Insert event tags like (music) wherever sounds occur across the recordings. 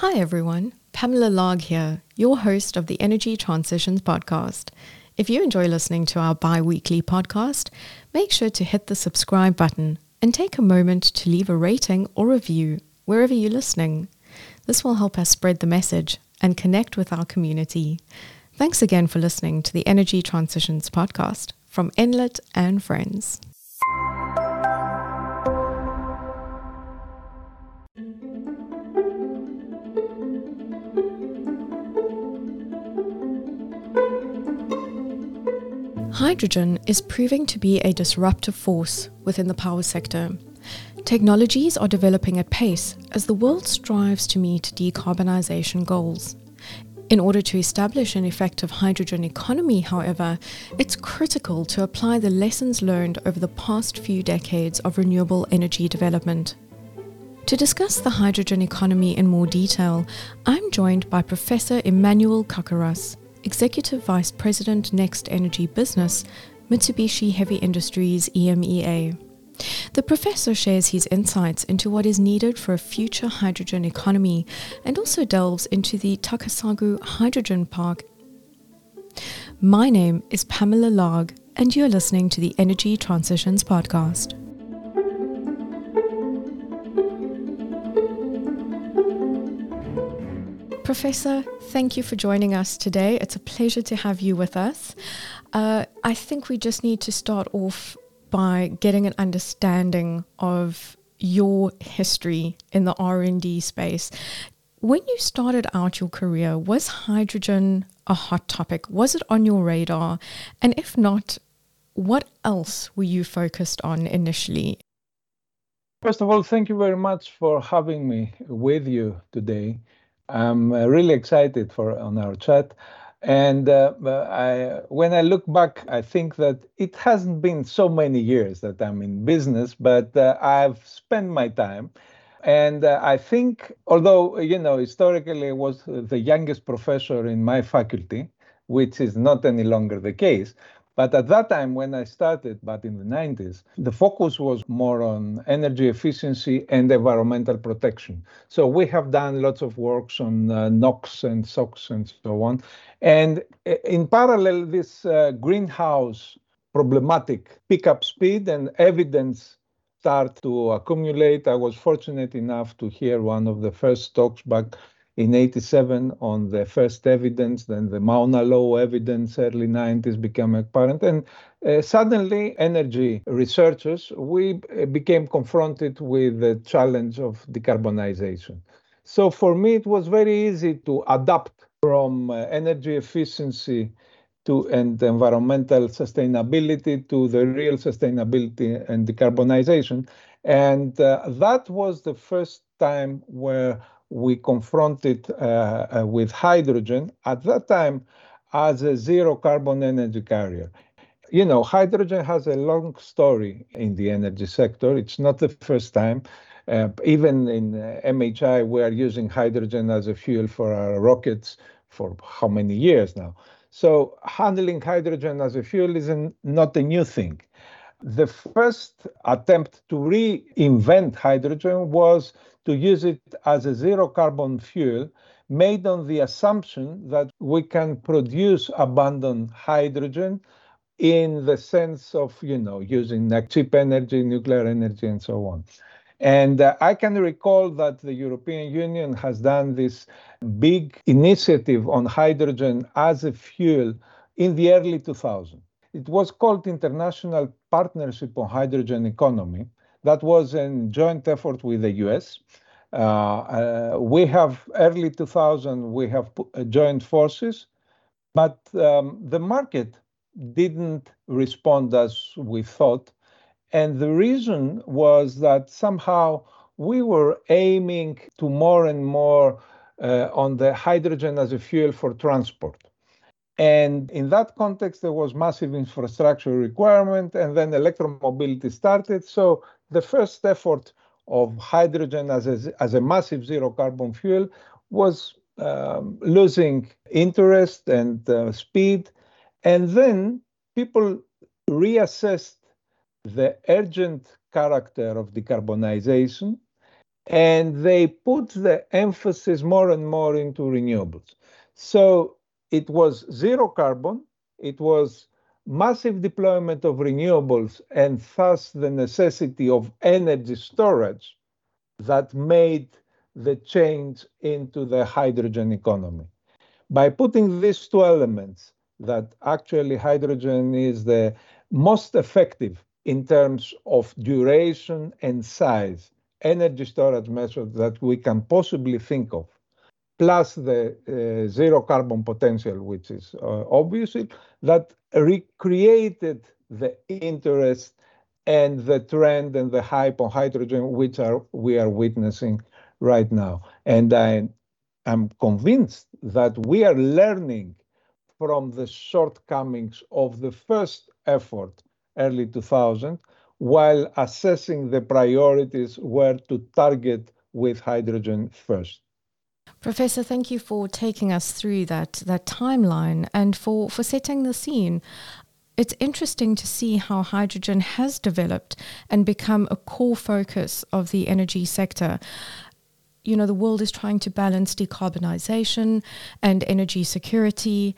Hi, everyone. Pamela Largue here, your host of the Energy Transitions Podcast. If you enjoy listening to our bi weekly podcast, make sure to hit the subscribe button and take a moment to leave a rating or review wherever you're listening. This will help us spread the message and connect with our community. Thanks again for listening to the Energy Transitions Podcast from Enlit and Friends. Hydrogen is proving to be a disruptive force within the power sector. Technologies are developing at pace as the world strives to meet decarbonisation goals. In order to establish an effective hydrogen economy, however, it's critical to apply the lessons learned over the past few decades of renewable energy development. To discuss the hydrogen economy in more detail, I'm joined by Professor Emmanouil Kakaras, Executive Vice President Next Energy Business, Mitsubishi Heavy Industries EMEA. The professor shares his insights into what is needed for a future hydrogen economy and also delves into the Takasago Hydrogen Park. My name is Pamela Largue, and you're listening to the Energy Transitions Podcast. Professor, thank you for joining us today. It's a pleasure to have you with us. Uh, I think we just need to start off by getting an understanding of your history in the R&D space. When you started out your career, was hydrogen a hot topic? Was it on your radar? And if not, what else were you focused on initially? First of all, thank you very much for having me with you today. I'm uh, really excited for on our chat. And uh, I, when I look back, I think that it hasn't been so many years that I'm in business, but uh, I've spent my time. And uh, I think, although, you know, historically I was the youngest professor in my faculty, which is not any longer the case, but at that time, when I started, but in the 90s, the focus was more on energy efficiency and environmental protection. So we have done lots of works on uh, NOx and SOx and so on. And uh, in parallel, this uh, greenhouse problematic pick up speed and evidence start to accumulate. I was fortunate enough to hear one of the first talks back in 87 on the first evidence, then the Mauna Loa evidence, early 90s became apparent. And uh, suddenly, energy researchers, we uh, became confronted with the challenge of decarbonization. So for me, it was very easy to adapt from uh, energy efficiency to and environmental sustainability to the real sustainability and decarbonization. And uh, that was the first time where we confronted uh, uh, with hydrogen at that time as a zero carbon energy carrier. You know, hydrogen has a long story in the energy sector. It's not the first time. Uh, even in uh, MHI, we are using hydrogen as a fuel for our rockets for how many years now? So handling hydrogen as a fuel is an, not a new thing. The first attempt to reinvent hydrogen was to use it as a zero carbon fuel made on the assumption that we can produce abundant hydrogen in the sense of you know using cheap energy nuclear energy and so on. And uh, i can recall that the european union has done this big initiative on hydrogen as a fuel in the early 2000s it was called international partnership on hydrogen economy that was a joint effort with the US. Uh, uh, we have early 2000, we have uh, joined forces, but um, the market didn't respond as we thought. And the reason was that somehow we were aiming to more and more uh, on the hydrogen as a fuel for transport. And in that context, there was massive infrastructure requirement, and then electromobility started. So the first effort of hydrogen as a, as a massive zero carbon fuel was um, losing interest and uh, speed. And then people reassessed the urgent character of decarbonization and they put the emphasis more and more into renewables. So it was zero carbon, it was massive deployment of renewables, and thus the necessity of energy storage that made the change into the hydrogen economy. By putting these two elements, that actually hydrogen is the most effective in terms of duration and size energy storage method that we can possibly think of, plus the uh, zero carbon potential, which is uh, obviously that recreated the interest and the trend and the hype on hydrogen, which are we are witnessing right now. And I am convinced that we are learning from the shortcomings of the first effort, early 2000, while assessing the priorities where to target with hydrogen first. Professor, thank you for taking us through that, that timeline and for, for setting the scene. It's interesting to see how hydrogen has developed and become a core focus of the energy sector you know, the world is trying to balance decarbonization and energy security.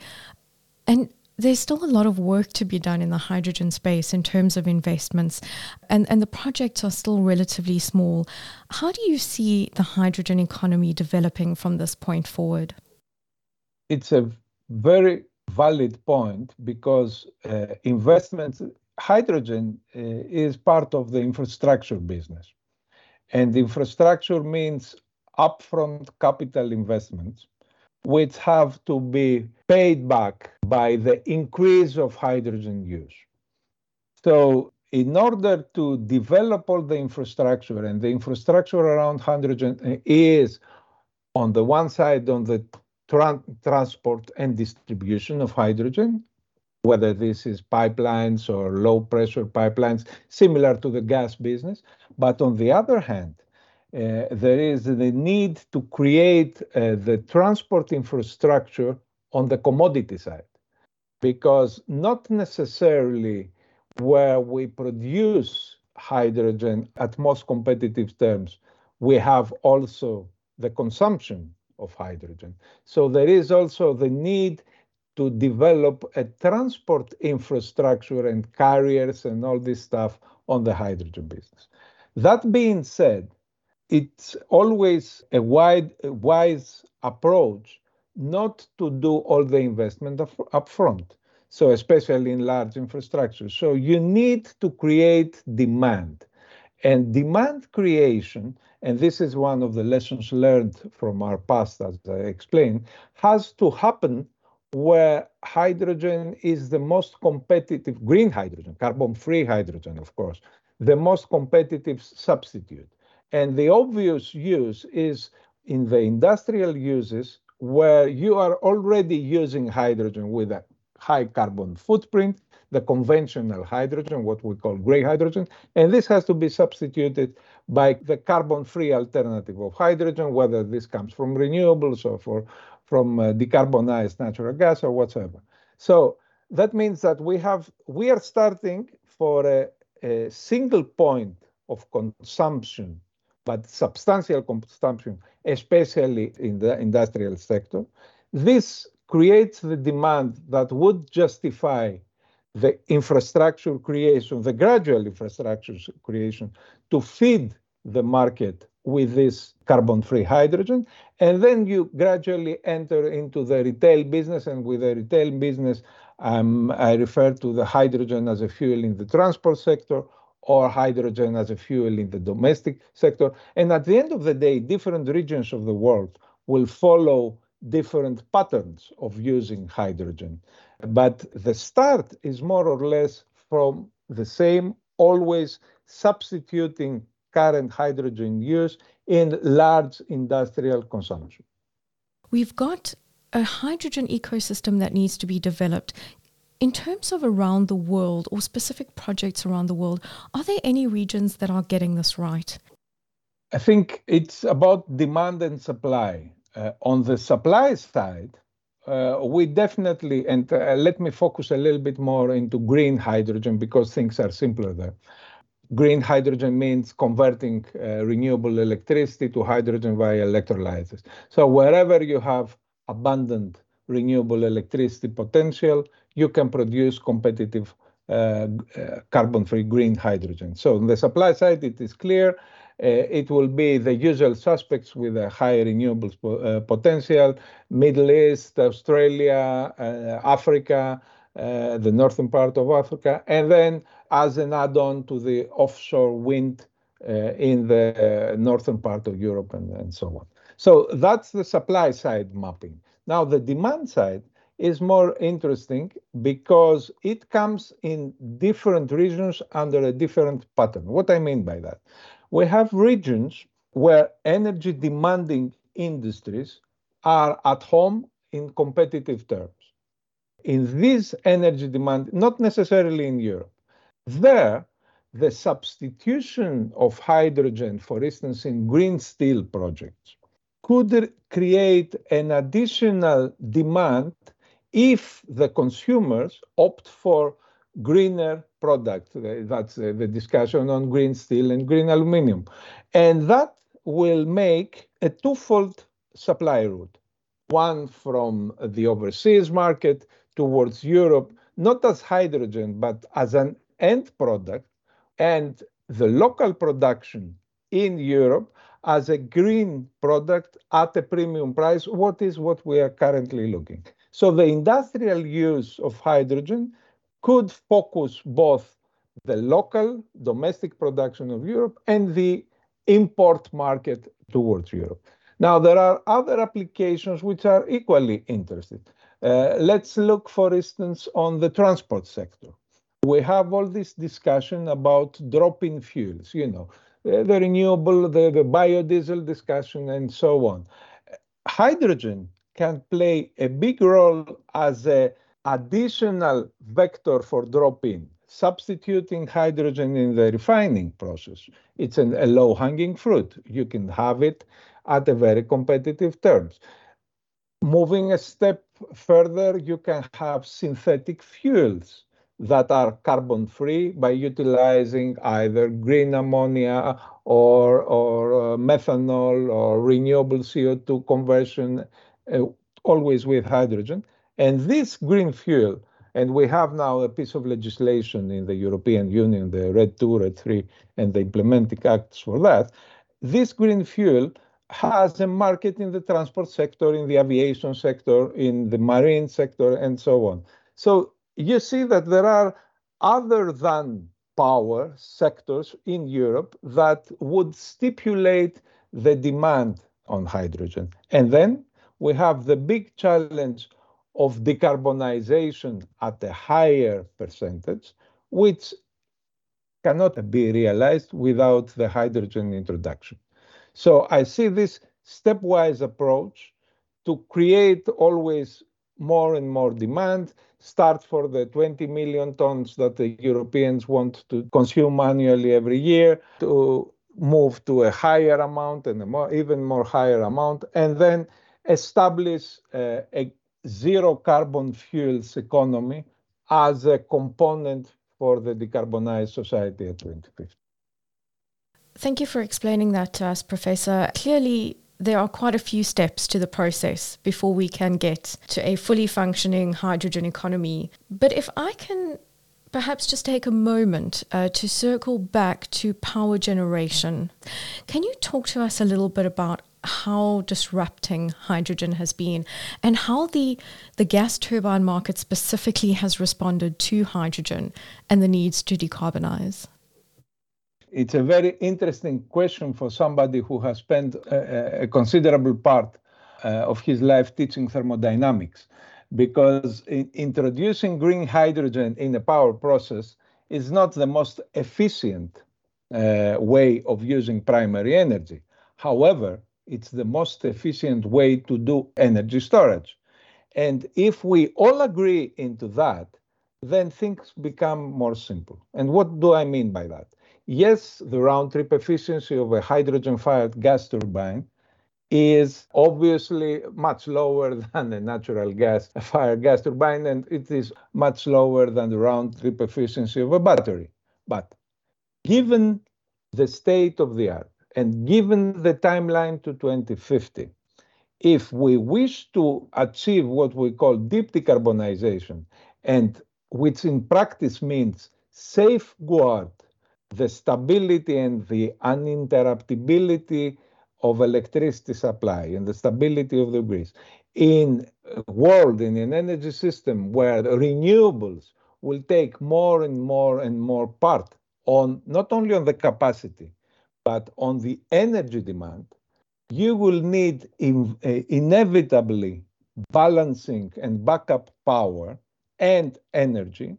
And there's still a lot of work to be done in the hydrogen space in terms of investments, and, and the projects are still relatively small. How do you see the hydrogen economy developing from this point forward? It's a very valid point because uh, investments, hydrogen uh, is part of the infrastructure business. And infrastructure means upfront capital investments, which have to be paid back by the increase of hydrogen use. So in order to develop all the infrastructure, and the infrastructure around hydrogen is on the one side on the tra transport and distribution of hydrogen, whether this is pipelines or low pressure pipelines, similar to the gas business. But on the other hand, uh, there is the need to create uh, the transport infrastructure on the commodity side, because not necessarily where we produce hydrogen at most competitive terms, we have also the consumption of hydrogen. So there is also the need to develop a transport infrastructure and carriers and all this stuff on the hydrogen business. That being said, it's always a wide, wise approach not to do all the investment up, up front. So especially in large infrastructure. So you need to create demand. And demand creation, and this is one of the lessons learned from our past, as I explained, has to happen where hydrogen is the most competitive, green hydrogen, carbon free hydrogen, of course, the most competitive substitute. And the obvious use is in the industrial uses where you are already using hydrogen with a high carbon footprint, the conventional hydrogen, what we call gray hydrogen, and this has to be substituted by the carbon-free alternative of hydrogen, whether this comes from renewables or for, from uh, decarbonized natural gas or whatsoever. So that means that we have we are starting for a, a single point of consumption but substantial consumption, especially in the industrial sector. This creates the demand that would justify the infrastructure creation, the gradual infrastructure creation to feed the market with this carbon free hydrogen. And then you gradually enter into the retail business. And with the retail business, um, I refer to the hydrogen as a fuel in the transport sector or hydrogen as a fuel in the domestic sector. And at the end of the day, different regions of the world will follow different patterns of using hydrogen. But the start is more or less from the same, always substituting current hydrogen use in large industrial consumption. We've got a hydrogen ecosystem that needs to be developed. In terms of around the world or specific projects around the world, are there any regions that are getting this right? I think it's about demand and supply. Uh, on the supply side, uh, we definitely, and uh, let me focus a little bit more into green hydrogen because things are simpler there. green hydrogen means converting uh, renewable electricity to hydrogen via electrolysis. So wherever you have abundant renewable electricity potential, you can produce competitive uh, uh, carbon-free green hydrogen. So on the supply side, it is clear uh, it will be the usual suspects with a high renewables potential, Middle East, Australia, Africa, the northern part of Africa, and then as an add-on to the offshore wind in the northern part of Europe and so on. So that's the supply side mapping. Now the demand side is more interesting because it comes in different regions under a different pattern. What I mean by that? We have regions where energy demanding industries are at home in competitive terms. In this energy demand, not necessarily in Europe, there, the substitution of hydrogen, for instance, in green steel projects, could create an additional demand if the consumers opt for greener product. Uh, that's uh, the discussion on green steel and green aluminum. And that will make a twofold supply route. One from the overseas market towards Europe, not as hydrogen, but as an end product, and the local production in Europe as a green product at a premium price, what is what we are currently looking. So the industrial use of hydrogen could focus both the local domestic production of Europe and the import market towards Europe. Now, there are other applications which are equally interesting. Uh, let's look, for instance, on the transport sector. We have all this discussion about drop-in fuels, you know, uh, the renewable, the, the biodiesel discussion, and so on. Hydrogen can play a big role as a additional vector for drop-in, substituting hydrogen in the refining process. It's an, a low-hanging fruit. You can have it at a very competitive terms. Moving a step further, you can have synthetic fuels that are carbon-free by utilizing either green ammonia or, or uh, methanol or renewable CO2 conversion, Uh, always with hydrogen. And this green fuel, and we have now a piece of legislation in the European Union, the RED II, RED III, and the implementing acts for that. This green fuel has a market in the transport sector, in the aviation sector, in the marine sector, and so on. So you see that there are other than power sectors in Europe that would stipulate the demand on hydrogen. And then we have the big challenge of decarbonization at a higher percentage, which cannot be realized without the hydrogen introduction. So I see this stepwise approach to create always more and more demand, start for the 20 million tons that the Europeans want to consume annually every year, to move to a higher amount and a more, even more higher amount, and then establish uh, a zero carbon fuels economy as a component for the decarbonized society at 2050. Thank you for explaining that to us, Professor. Clearly, there are quite a few steps to the process before we can get to a fully functioning hydrogen economy. But if I can perhaps just take a moment uh, to circle back to power generation, can you talk to us a little bit about how disrupting hydrogen has been and how the, the gas turbine market specifically has responded to hydrogen and the needs to decarbonize? It's a very interesting question for somebody who has spent a, a considerable part uh, of his life teaching thermodynamics because introducing green hydrogen in a power process is not the most efficient uh, way of using primary energy. However, it's the most efficient way to do energy storage. And if we all agree into that, then things become more simple. And what do I mean by that? Yes, the round trip efficiency of a hydrogen fired gas turbine is obviously much lower (laughs) than a natural gas fired gas turbine, and it is much lower than the round trip efficiency of a battery. But given the state of the art and given the timeline to 2050, if we wish to achieve what we call deep decarbonization, and which in practice means safeguard the stability and the uninterruptibility of electricity supply and the stability of the grids in a world, in an energy system where renewables will take more and more and more part on not only on the capacity, but on the energy demand, you will need in, uh, inevitably balancing and backup power and energy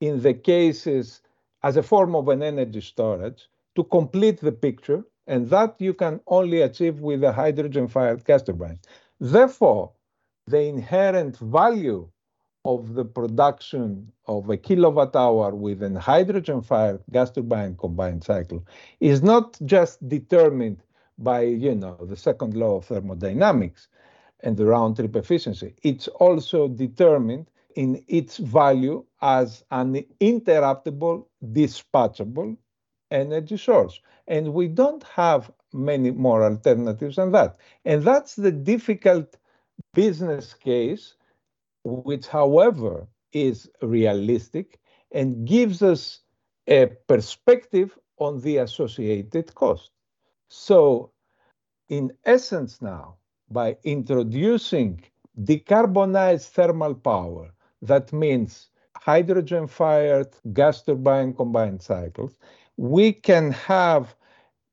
in the cases as a form of an energy storage to complete the picture, and that you can only achieve with a hydrogen-fired gas turbine. Therefore, the inherent value of the production of a kilowatt hour with a hydrogen-fired gas turbine combined cycle is not just determined by, you know, the second law of thermodynamics and the round trip efficiency. It's also determined in its value as an interruptible, dispatchable energy source. And we don't have many more alternatives than that. And that's the difficult business case, which, however, is realistic and gives us a perspective on the associated cost. So, in essence, now, by introducing decarbonized thermal power, that means hydrogen fired gas turbine combined cycles, we can have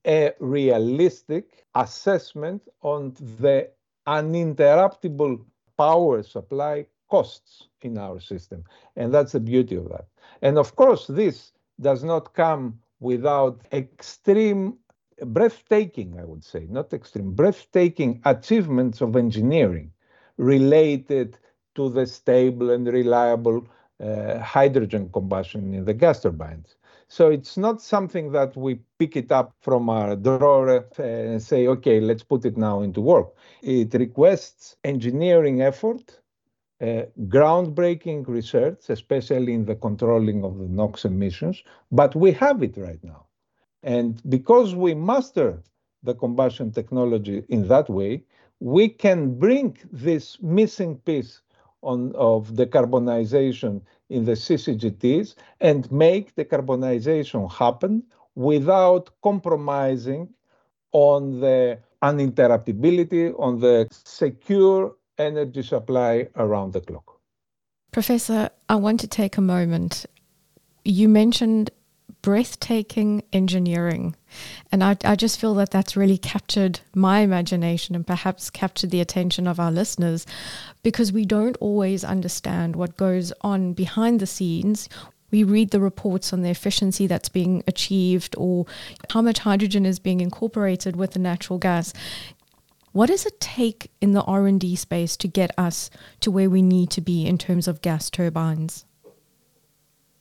a realistic assessment on the uninterruptible power supply costs in our system. And that's the beauty of that. And of course, this does not come without extreme, breathtaking, I would say, not extreme, breathtaking achievements of engineering related to the stable and reliable uh, hydrogen combustion in the gas turbines. So it's not something that we pick it up from our drawer and say, okay, let's put it now into work. It requests engineering effort, uh, groundbreaking research, especially in the controlling of the NOx emissions, but we have it right now. And because we master the combustion technology in that way, we can bring this missing piece on, of decarbonization in the CCGTs and make decarbonization happen without compromising on the uninterruptibility, on the secure energy supply around the clock. Professor, I want to take a moment. You mentioned breathtaking engineering. And I, I just feel that that's really captured my imagination and perhaps captured the attention of our listeners because we don't always understand what goes on behind the scenes. We read the reports on the efficiency that's being achieved or how much hydrogen is being incorporated with the natural gas. What does it take in the R&D space to get us to where we need to be in terms of gas turbines?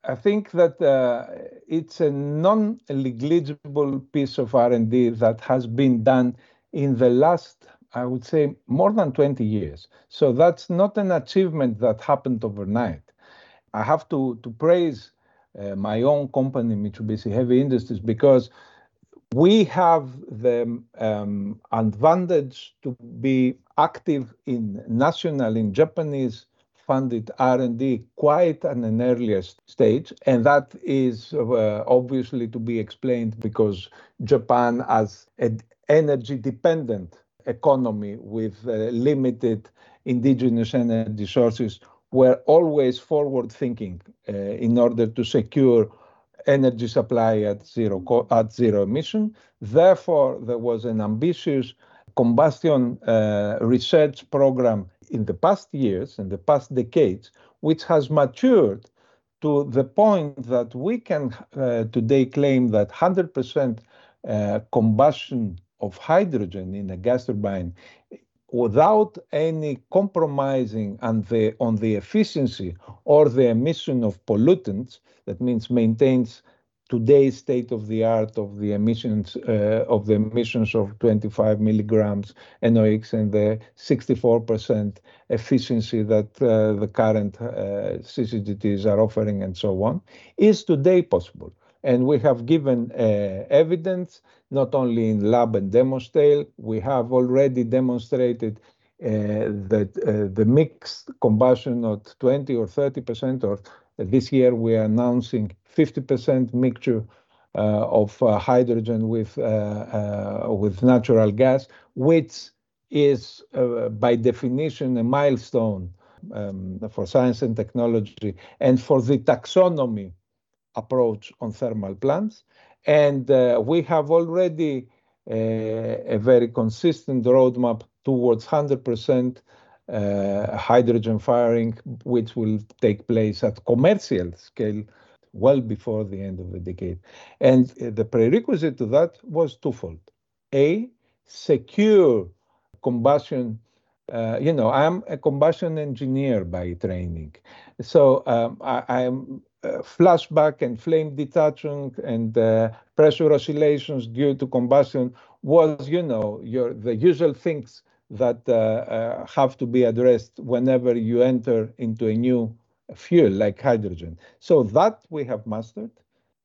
I think that uh, it's a non-negligible piece of R&D that has been done in the last, I would say, more than 20 years. So that's not an achievement that happened overnight. I have to, to praise uh, my own company, Mitsubishi Heavy Industries, because we have the um, advantage to be active in national, in Japanese funded R&D quite at an earlier stage, and that is uh, obviously to be explained because Japan, as an energy-dependent economy with uh, limited indigenous energy sources, were always forward-thinking uh, in order to secure energy supply at zero at zero emission. Therefore, there was an ambitious combustion uh, research program in the past years, in the past decades, which has matured to the point that we can uh, today claim that 100% uh, combustion of hydrogen in a gas turbine without any compromising on the, on the efficiency or the emission of pollutants, that means maintains today's state of the art of the emissions uh, of the emissions of 25 milligrams NOx and the 64% efficiency that uh, the current uh, CCGTs are offering and so on is today possible. And we have given uh, evidence not only in lab and demo scale, we have already demonstrated uh, that uh, the mixed combustion at 20 or 30%, or this year we are announcing 50% mixture uh, of uh, hydrogen with uh, with natural gas, which is by definition a milestone um, for science and technology and for the taxonomy approach on thermal plants. And we have already a very consistent roadmap towards 100% uh, hydrogen firing, which will take place at commercial scale well before the end of the decade. And the prerequisite to that was twofold. A, secure combustion. Uh, you know, I'm a combustion engineer by training. So um, I, am uh, flashback and flame detachment and uh, pressure oscillations due to combustion was, you know, your the usual things that uh, uh, have to be addressed whenever you enter into a new fuel like hydrogen. So that we have mastered.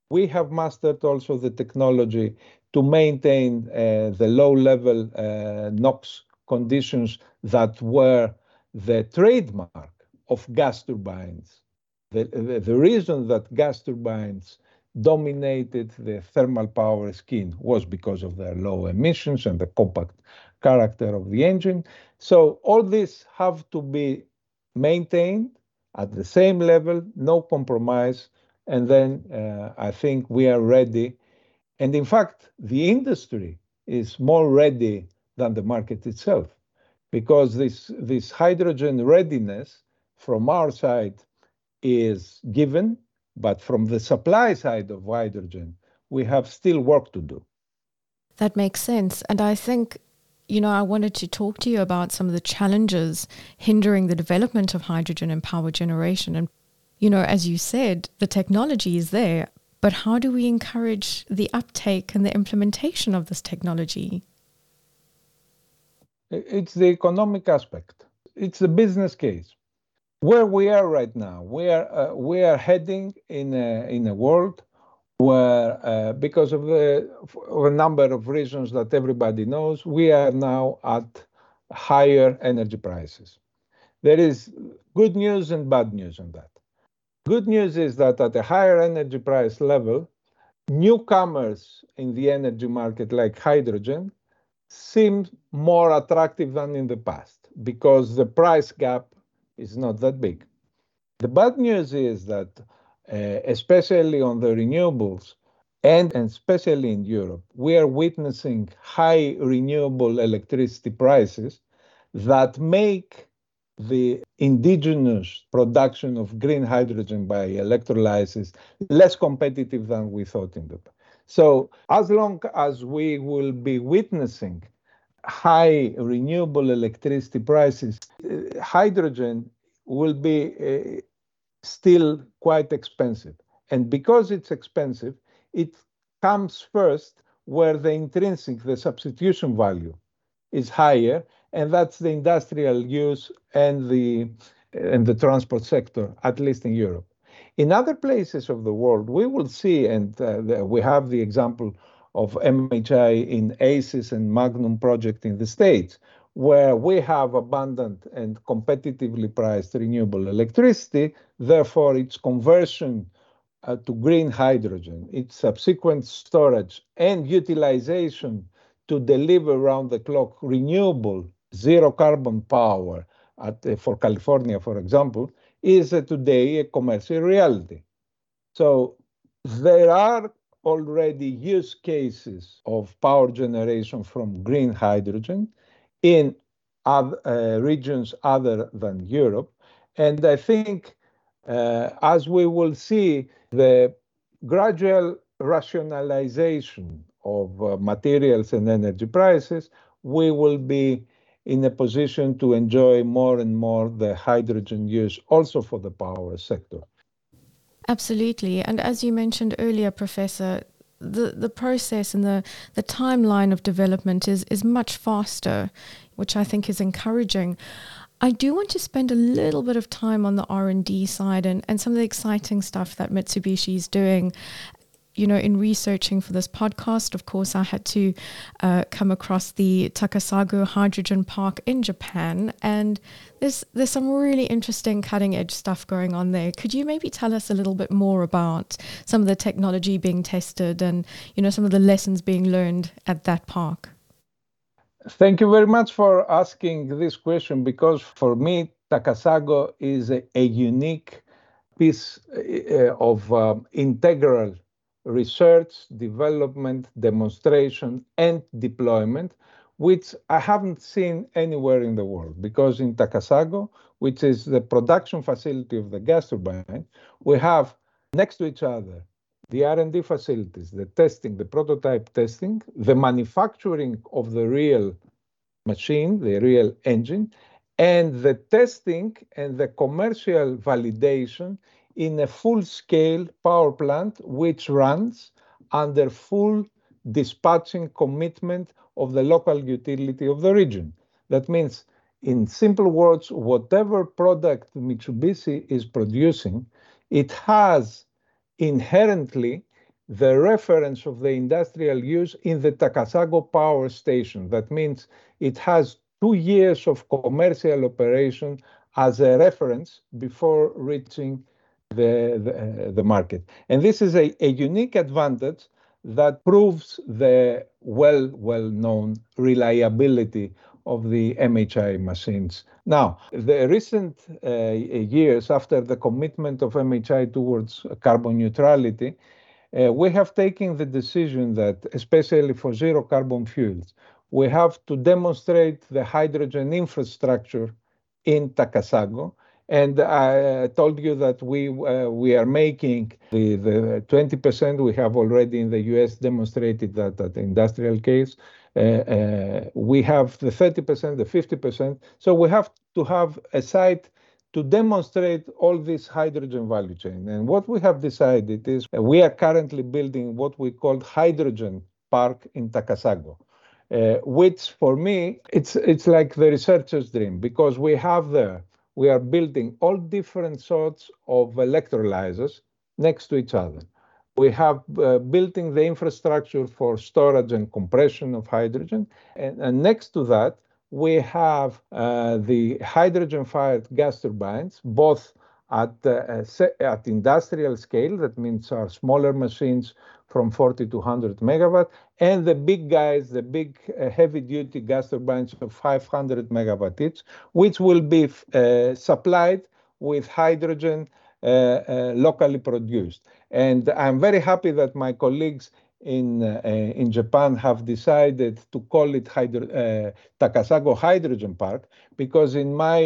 We have mastered also the technology to maintain uh, the low level uh, NOx conditions that were the trademark of gas turbines. The, the, the, reason that gas turbines dominated the thermal power scheme was because of their low emissions and the compact character of the engine. So all these have to be maintained at the same level, no compromise. And then uh, I think we are ready. And in fact, the industry is more ready than the market itself because this, this hydrogen readiness from our side is given, but from the supply side of hydrogen, we have still work to do. That makes sense. And I think you know, I wanted to talk to you about some of the challenges hindering the development of hydrogen and power generation. And, you know, as you said, the technology is there, but how do we encourage the uptake and the implementation of this technology? It's the economic aspect. It's the business case. Where we are right now, we are uh, we are heading in a, in a world where, uh, because of, the, of a number of reasons that everybody knows, we are now at higher energy prices. There is good news and bad news on that. Good news is that at a higher energy price level, newcomers in the energy market like hydrogen seem more attractive than in the past because the price gap is not that big. The bad news is that uh, especially on the renewables, and, and especially in Europe, we are witnessing high renewable electricity prices that make the indigenous production of green hydrogen by electrolysis less competitive than we thought in the past. So as long as we will be witnessing high renewable electricity prices, uh, hydrogen will be uh, still quite expensive. And because it's expensive, it comes first where the intrinsic, the substitution value is higher, and that's the industrial use and the and the transport sector, at least in Europe. In other places of the world, we will see, and uh, we have the example of MHI in ACES and Magnum project in the States, where we have abundant and competitively priced renewable electricity, therefore its conversion uh, to green hydrogen, its subsequent storage and utilization to deliver around the clock renewable zero carbon power uh, for California, for example, is uh, today a commercial reality. So there are already use cases of power generation from green hydrogen in other, uh, regions other than Europe. And I think, uh, as we will see, the gradual rationalization of uh, materials and energy prices, we will be in a position to enjoy more and more the hydrogen use also for the power sector. Absolutely. And as you mentioned earlier, Professor, the, the process and the, the timeline of development is, is much faster, which I think is encouraging. I do want to spend a little bit of time on the R&D side and, and some of the exciting stuff that Mitsubishi is doing. You know, in researching for this podcast, of course, I had to uh, come across the Takasago Hydrogen Park in Japan, and there's there's some really interesting cutting edge stuff going on there. Could you maybe tell us a little bit more about some of the technology being tested and you know some of the lessons being learned at that park? Thank you very much for asking this question because for me, Takasago is a, a unique piece uh, of um, integral research, development, demonstration, and deployment, which I haven't seen anywhere in the world. Because in Takasago, which is the production facility of the gas turbine, we have next to each other the R&D facilities, the testing, the prototype testing, the manufacturing of the real machine, the real engine, and the testing and the commercial validation in a full-scale power plant, which runs under full dispatching commitment of the local utility of the region. That means, in simple words, whatever product Mitsubishi is producing, it has inherently the reference of the industrial use in the Takasago power station. That means it has two years of commercial operation as a reference before reaching the, the, market. And this is a, a unique advantage that proves the well, well-known reliability of the MHI machines. Now, the recent uh, years after the commitment of MHI towards carbon neutrality, uh, we have taken the decision that, especially for zero carbon fuels, we have to demonstrate the hydrogen infrastructure in Takasago. And I told you that we uh, we are making the, the 20% we have already in the US demonstrated that at industrial case. Uh, uh, we have the 30%, the 50%. So we have to have a site to demonstrate all this hydrogen value chain. And what we have decided is we are currently building what we call hydrogen park in Takasago. Uh, which for me it's it's like the researcher's dream because we have there we are building all different sorts of electrolyzers next to each other. We have uh, building the infrastructure for storage and compression of hydrogen. And, and next to that we have uh, the hydrogen-fired gas turbines, both at, uh, at industrial scale, that means our smaller machines from 40 to 100 megawatt, and the big guys, the big uh, heavy-duty gas turbines of 500 megawatt each, which will be uh, supplied with hydrogen uh, uh, locally produced. And I'm very happy that my colleagues in uh, in Japan have decided to call it Hydro, uh, Takasago Hydrogen Park because in my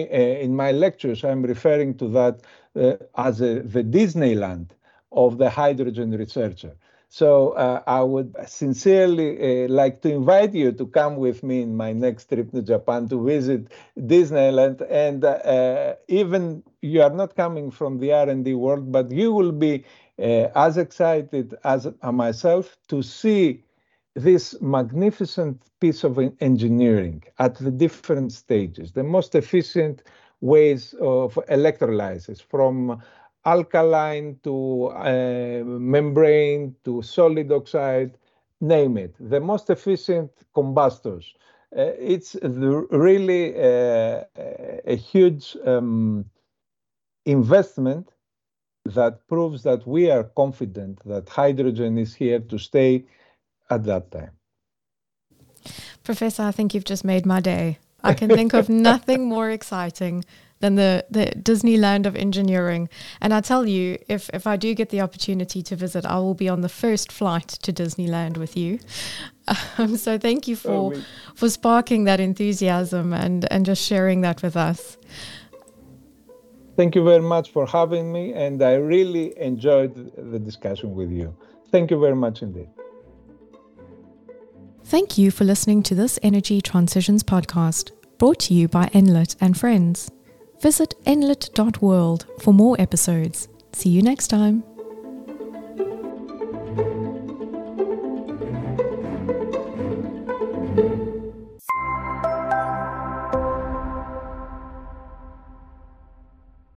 in my lectures I'm referring to that as a, the Disneyland of the hydrogen researcher. So uh, I would sincerely uh, like to invite you to come with me in my next trip to Japan to visit Disneyland. And even you are not coming from the R&D world, but you will be uh, as excited as myself to see this magnificent piece of engineering at the different stages, the most efficient ways of electrolysis from alkaline to uh, membrane to solid oxide, name it, the most efficient combustors. Uh, it's the, really uh, a huge um, investment that proves that we are confident that hydrogen is here to stay at that time. Professor, I think you've just made my day. I can think of nothing (laughs) more exciting than the, the Disneyland of engineering. And I tell you, if, if I do get the opportunity to visit, I will be on the first flight to Disneyland with you. (laughs) Um, so thank you for, oh, for sparking that enthusiasm and, and just sharing that with us. Thank you very much for having me, and I really enjoyed the discussion with you. Thank you very much indeed. Thank you for listening to this Energy Transitions podcast, brought to you by Enlit and Friends. Visit enlit.world for more episodes. See you next time.